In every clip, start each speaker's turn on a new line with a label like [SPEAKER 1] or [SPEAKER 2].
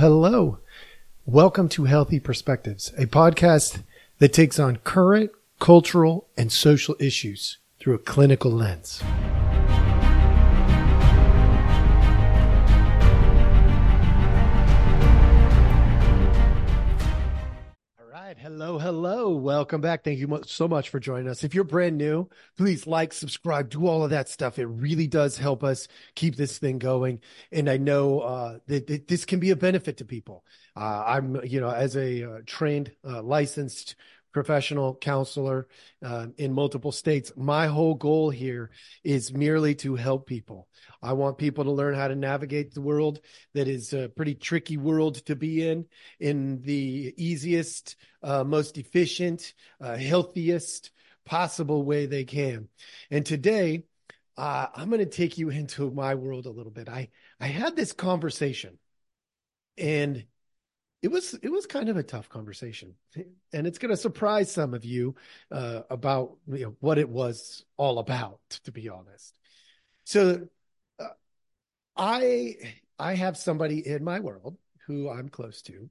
[SPEAKER 1] hello. Welcome to Healthy Perspectives, a podcast that takes on current cultural and social issues through a clinical lens. Hello, hello. Welcome back. Thank you so much for joining us. If you're brand new, please like, subscribe, do all of that stuff. It really does help us keep this thing going. And I know uh, that, that this can be a benefit to people. Uh, I'm, you know, as a uh, trained, uh, licensed professional counselor uh, in multiple states, my whole goal here is merely to help people. I want people to learn how to navigate the world that is a pretty tricky world to be in, in the easiest, uh, most efficient, uh, healthiest possible way they can. And today, uh, I'm going to take you into my world a little bit. I I had this conversation, and it was it was kind of a tough conversation, and it's going to surprise some of you uh, about you know, what it was all about. To be honest, so uh, I I have somebody in my world who I'm close to,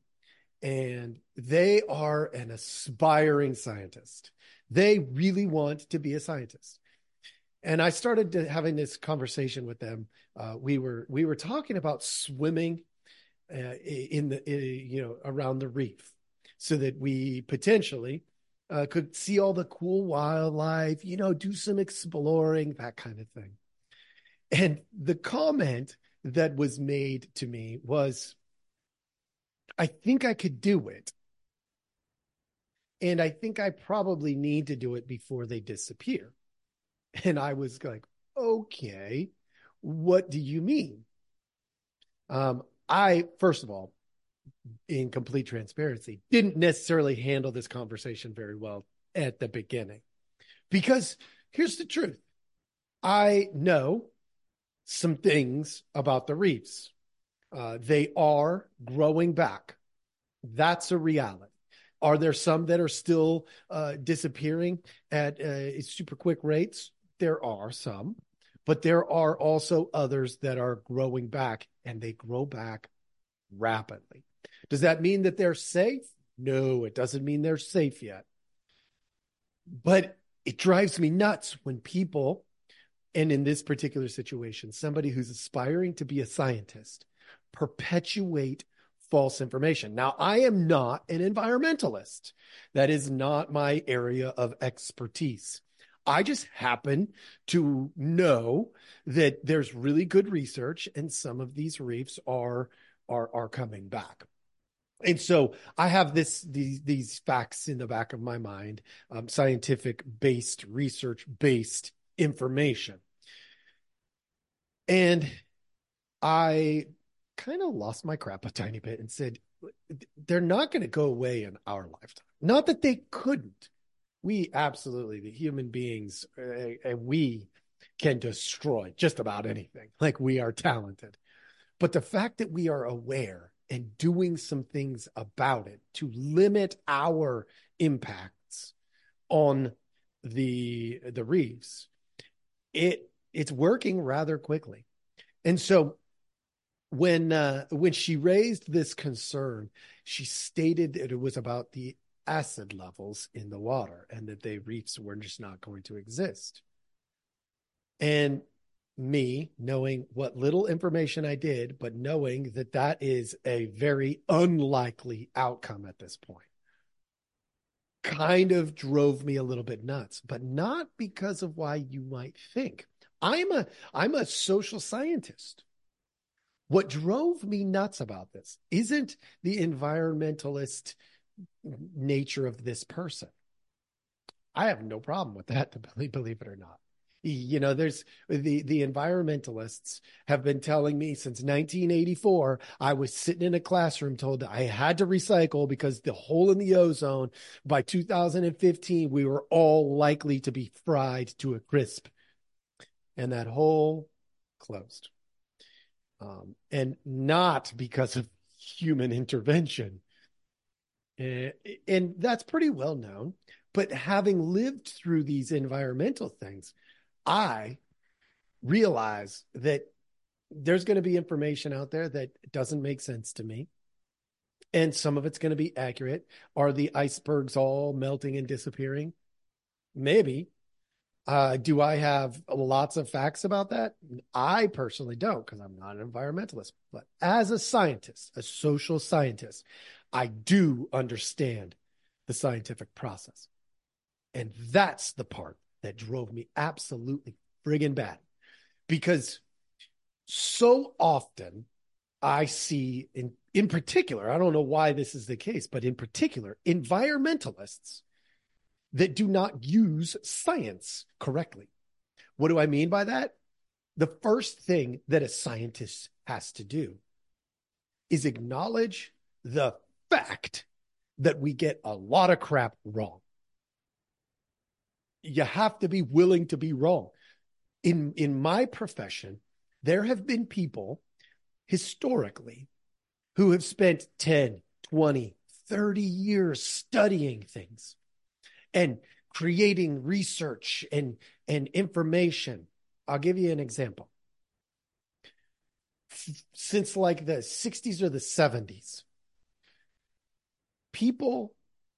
[SPEAKER 1] and they are an aspiring scientist. They really want to be a scientist and I started having this conversation with them. Uh, we were we were talking about swimming uh, in the you know around the reef, so that we potentially uh, could see all the cool wildlife, you know, do some exploring, that kind of thing. And the comment that was made to me was, "I think I could do it." And I think I probably need to do it before they disappear. And I was like, okay, what do you mean? Um, I, first of all, in complete transparency, didn't necessarily handle this conversation very well at the beginning. Because here's the truth I know some things about the reefs. Uh, they are growing back. That's a reality. Are there some that are still uh, disappearing at uh, super quick rates? There are some, but there are also others that are growing back and they grow back rapidly. Does that mean that they're safe? No, it doesn't mean they're safe yet. But it drives me nuts when people, and in this particular situation, somebody who's aspiring to be a scientist, perpetuate false information. Now, I am not an environmentalist. That is not my area of expertise. I just happen to know that there's really good research and some of these reefs are are are coming back. And so I have this these these facts in the back of my mind, um, scientific based, research based information. And I kind of lost my crap a tiny bit and said, they're not going to go away in our lifetime. Not that they couldn't. We absolutely, the human beings, uh, we can destroy just about anything. Like we are talented. But the fact that we are aware and doing some things about it to limit our impacts on the the reefs, it it's working rather quickly. And so when uh, when she raised this concern, she stated that it was about the acid levels in the water and that the reefs were just not going to exist. And me knowing what little information I did, but knowing that that is a very unlikely outcome at this point, kind of drove me a little bit nuts, but not because of why you might think. I'm a I'm a social scientist. What drove me nuts about this isn't the environmentalist nature of this person. I have no problem with that, believe it or not. You know, there's the the environmentalists have been telling me since 1984. I was sitting in a classroom told I had to recycle because the hole in the ozone by 2015 we were all likely to be fried to a crisp, and that hole closed um, and not because of human intervention. Uh, and that's pretty well known. But having lived through these environmental things, I realize that there's going to be information out there that doesn't make sense to me. and some of it's going to be accurate. Are the icebergs all melting and disappearing? Maybe. Uh, do I have lots of facts about that? I personally don't because I'm not an environmentalist. But as a scientist, a social scientist, I do understand the scientific process. And that's the part that drove me absolutely friggin' bad because so often I see in in particular, I don't know why this is the case, but in particular, environmentalists that do not use science correctly. What do I mean by that? The first thing that a scientist has to do is acknowledge the fact that we get a lot of crap wrong. You have to be willing to be wrong. In, in my profession, there have been people historically who have spent 10, 20, 30 years studying things and creating research and, and information. I'll give you an example. Since like the 60s or the 70s, people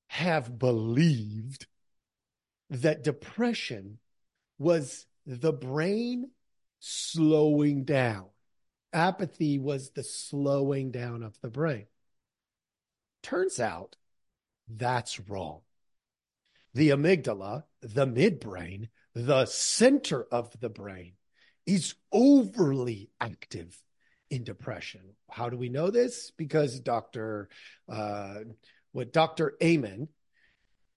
[SPEAKER 1] have believed that depression was the brain slowing down. Apathy was the slowing down of the brain. Turns out that's wrong. The amygdala, the midbrain, the center of the brain is overly active in depression. How do we know this? Because Dr. Uh, what Dr. Amen,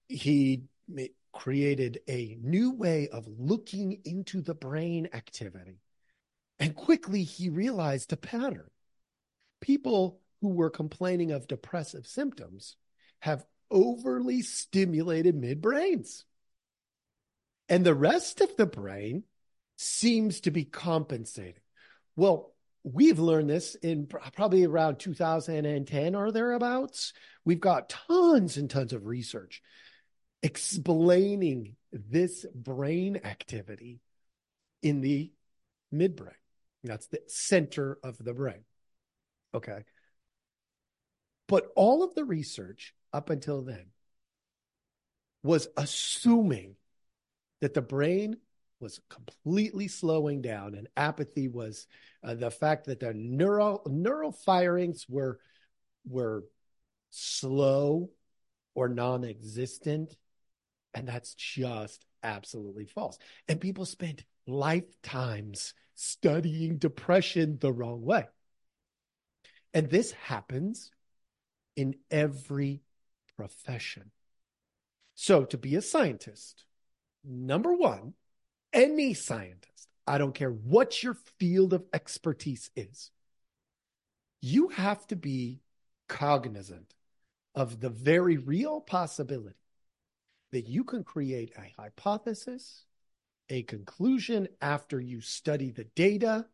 [SPEAKER 1] he created a new way of looking into the brain activity. And quickly he realized a pattern. People who were complaining of depressive symptoms have overly stimulated midbrains. And the rest of the brain seems to be compensating. Well, we've learned this in probably around 2010 or thereabouts. We've got tons and tons of research explaining this brain activity in the midbrain. That's the center of the brain. Okay. But all of the research up until then was assuming that the brain was completely slowing down and apathy was uh, the fact that the neural neural firings were were slow or non-existent and that's just absolutely false and people spent lifetimes studying depression the wrong way and this happens in every profession. So, to be a scientist, number one, any scientist, I don't care what your field of expertise is, you have to be cognizant of the very real possibility that you can create a hypothesis, a conclusion after you study the data.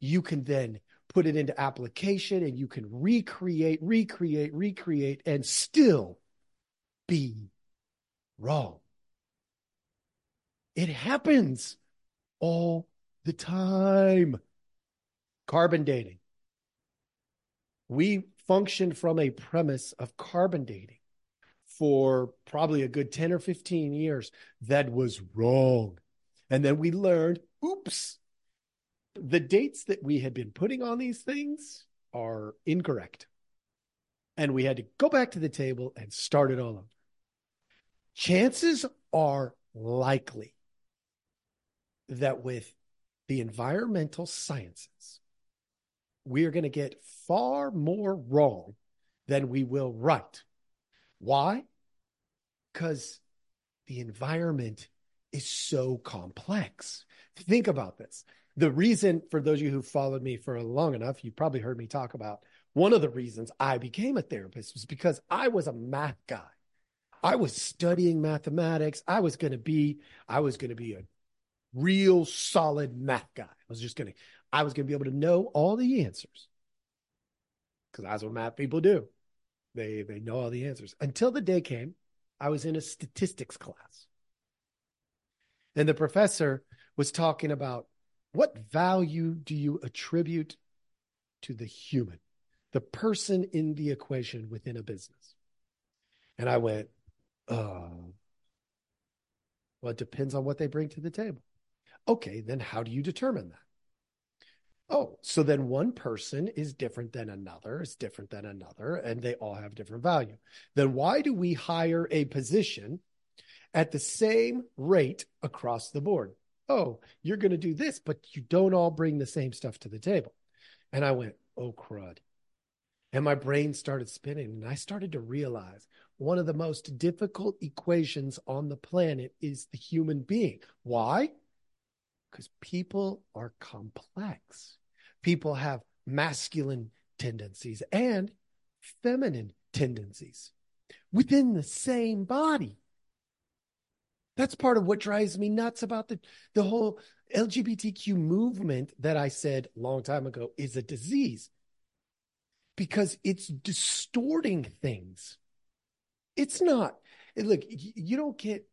[SPEAKER 1] You can then put it into application and you can recreate, recreate, recreate, and still be wrong. It happens all the time. Carbon dating. We functioned from a premise of carbon dating for probably a good 10 or 15 years that was wrong. And then we learned, oops, the dates that we had been putting on these things are incorrect. And we had to go back to the table and start it all over. Chances are likely that with the environmental sciences, we are going to get far more wrong than we will right. Why? Because the environment is so complex. Think about this the reason for those of you who followed me for long enough, you probably heard me talk about one of the reasons I became a therapist was because I was a math guy. I was studying mathematics. I was going to be, I was going to be a real solid math guy. I was just to, I was to be able to know all the answers because that's what math people do. They, they know all the answers until the day came. I was in a statistics class and the professor was talking about what value do you attribute to the human? the person in the equation within a business. And I went, oh, well, it depends on what they bring to the table. Okay, then how do you determine that? Oh, so then one person is different than another, is different than another, and they all have different value. Then why do we hire a position at the same rate across the board? Oh, you're going to do this, but you don't all bring the same stuff to the table. And I went, oh, crud. And my brain started spinning, and I started to realize one of the most difficult equations on the planet is the human being. Why? Because people are complex people have masculine tendencies and feminine tendencies within the same body. That's part of what drives me nuts about the, the whole LGBTQ movement that I said a long time ago is a disease because it's distorting things. It's not, look, you don't get,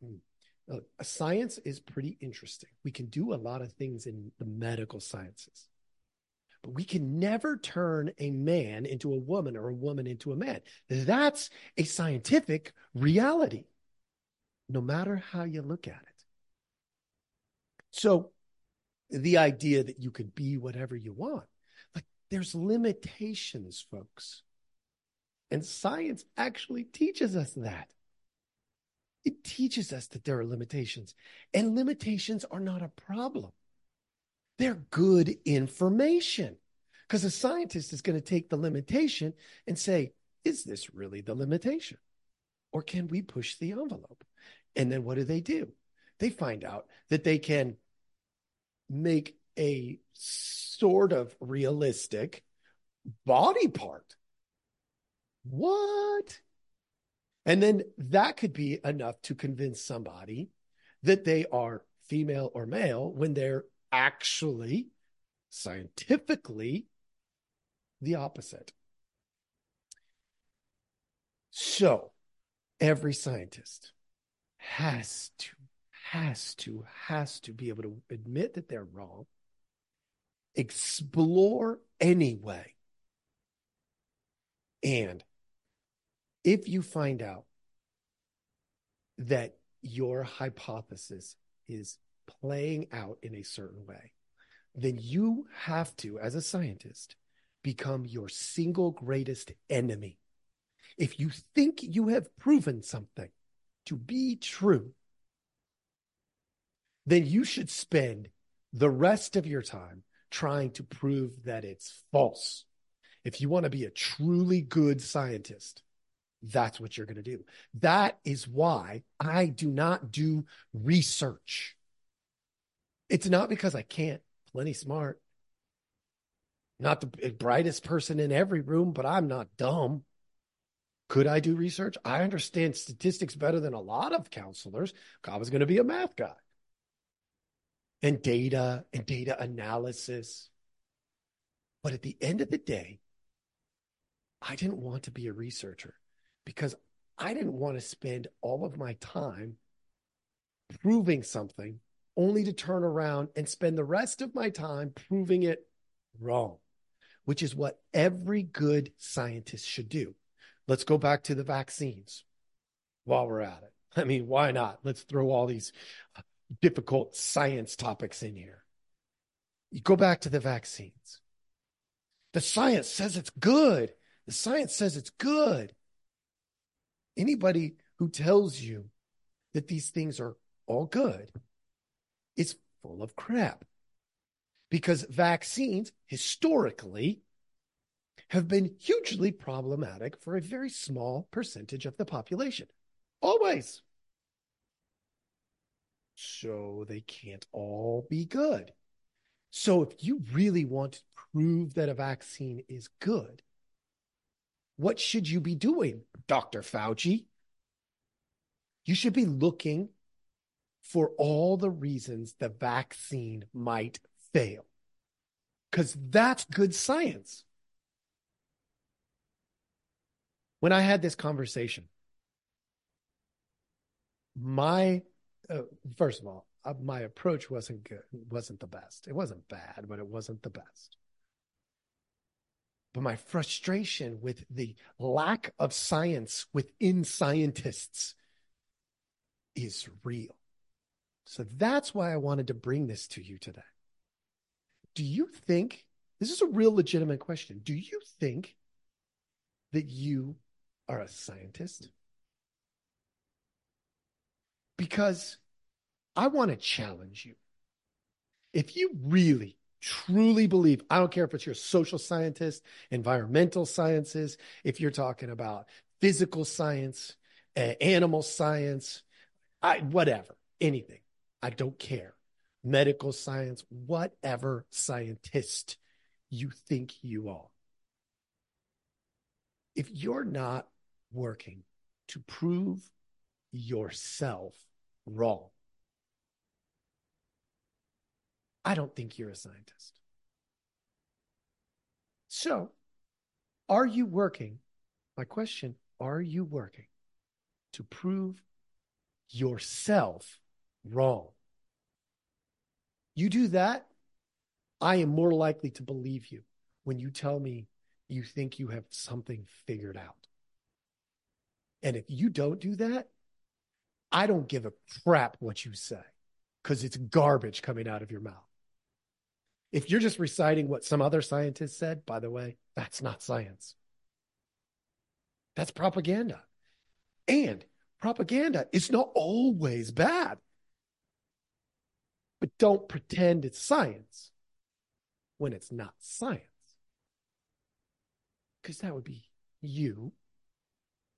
[SPEAKER 1] look, science is pretty interesting. We can do a lot of things in the medical sciences. But we can never turn a man into a woman or a woman into a man. That's a scientific reality, no matter how you look at it. So the idea that you could be whatever you want, like there's limitations, folks. And science actually teaches us that. It teaches us that there are limitations, and limitations are not a problem. They're good information because a scientist is going to take the limitation and say, is this really the limitation? Or can we push the envelope? And then what do they do? They find out that they can make a sort of realistic body part. What? And then that could be enough to convince somebody that they are female or male when they're actually scientifically the opposite. So every scientist has to, has to, has to be able to admit that they're wrong, explore anyway. And if you find out that your hypothesis is playing out in a certain way, then you have to, as a scientist, become your single greatest enemy. If you think you have proven something to be true, then you should spend the rest of your time trying to prove that it's false. If you want to be a truly good scientist, that's what you're going to do. That is why I do not do research. It's not because I can't plenty smart. Not the brightest person in every room, but I'm not dumb. Could I do research? I understand statistics better than a lot of counselors. I was going to be a math guy. And data and data analysis. But at the end of the day, I didn't want to be a researcher because I didn't want to spend all of my time proving something only to turn around and spend the rest of my time proving it wrong, which is what every good scientist should do. Let's go back to the vaccines while we're at it. I mean, why not? Let's throw all these difficult science topics in here. You go back to the vaccines. The science says it's good. The science says it's good. Anybody who tells you that these things are all good is full of crap. Because vaccines historically have been hugely problematic for a very small percentage of the population. Always. So they can't all be good. So if you really want to prove that a vaccine is good, what should you be doing, Dr. Fauci? You should be looking for all the reasons the vaccine might fail. Because that's good science. When I had this conversation, my uh, first of all, uh, my approach wasn't good, wasn't the best. It wasn't bad, but it wasn't the best. But my frustration with the lack of science within scientists is real. So that's why I wanted to bring this to you today. Do you think this is a real legitimate question? Do you think that you are a scientist? Because I want to challenge you. If you really, truly believe, I don't care if it's your social scientist, environmental sciences, if you're talking about physical science, uh, animal science, I, whatever, anything. I don't care. Medical science, whatever scientist you think you are. If you're not working to prove yourself wrong, I don't think you're a scientist. So, are you working? My question are you working to prove yourself wrong? You do that, I am more likely to believe you when you tell me you think you have something figured out. And if you don't do that, I don't give a crap what you say because it's garbage coming out of your mouth. If you're just reciting what some other scientist said, by the way, that's not science. That's propaganda. And propaganda is not always bad. But don't pretend it's science when it's not science. Because that would be you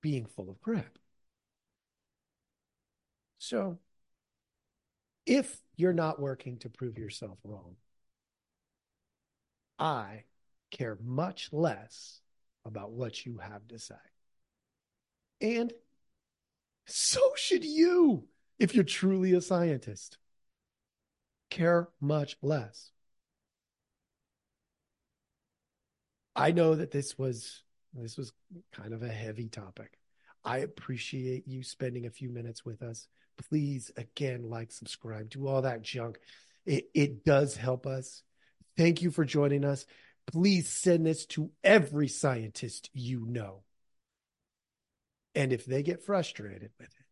[SPEAKER 1] being full of crap. So, if you're not working to prove yourself wrong, I care much less about what you have to say. And so should you if you're truly a scientist. Care much less. I know that this was this was kind of a heavy topic. I appreciate you spending a few minutes with us. Please again like, subscribe, do all that junk. It it does help us. Thank you for joining us. Please send this to every scientist you know. And if they get frustrated with it,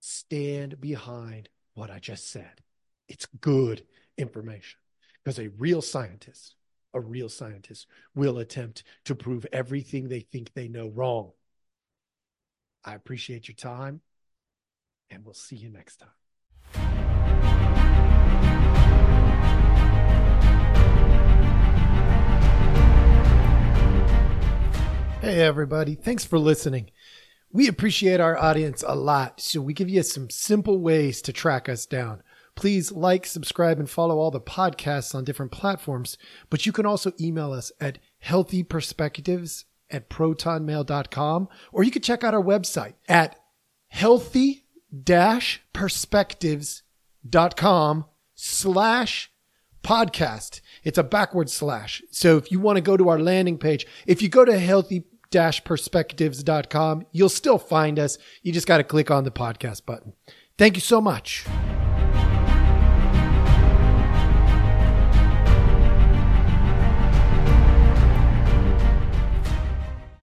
[SPEAKER 1] stand behind what I just said. It's good information because a real scientist a real scientist will attempt to prove everything they think they know wrong. I appreciate your time, and we'll see you next time. Hey, everybody. Thanks for listening. We appreciate our audience a lot, so we give you some simple ways to track us down. Please like, subscribe, and follow all the podcasts on different platforms. But you can also email us at healthyperspectives at protonmail.com, or you can check out our website at healthy perspectives.com slash podcast. It's a backward slash. So if you want to go to our landing page, if you go to healthy perspectives.com, you'll still find us. You just got to click on the podcast button. Thank you so much.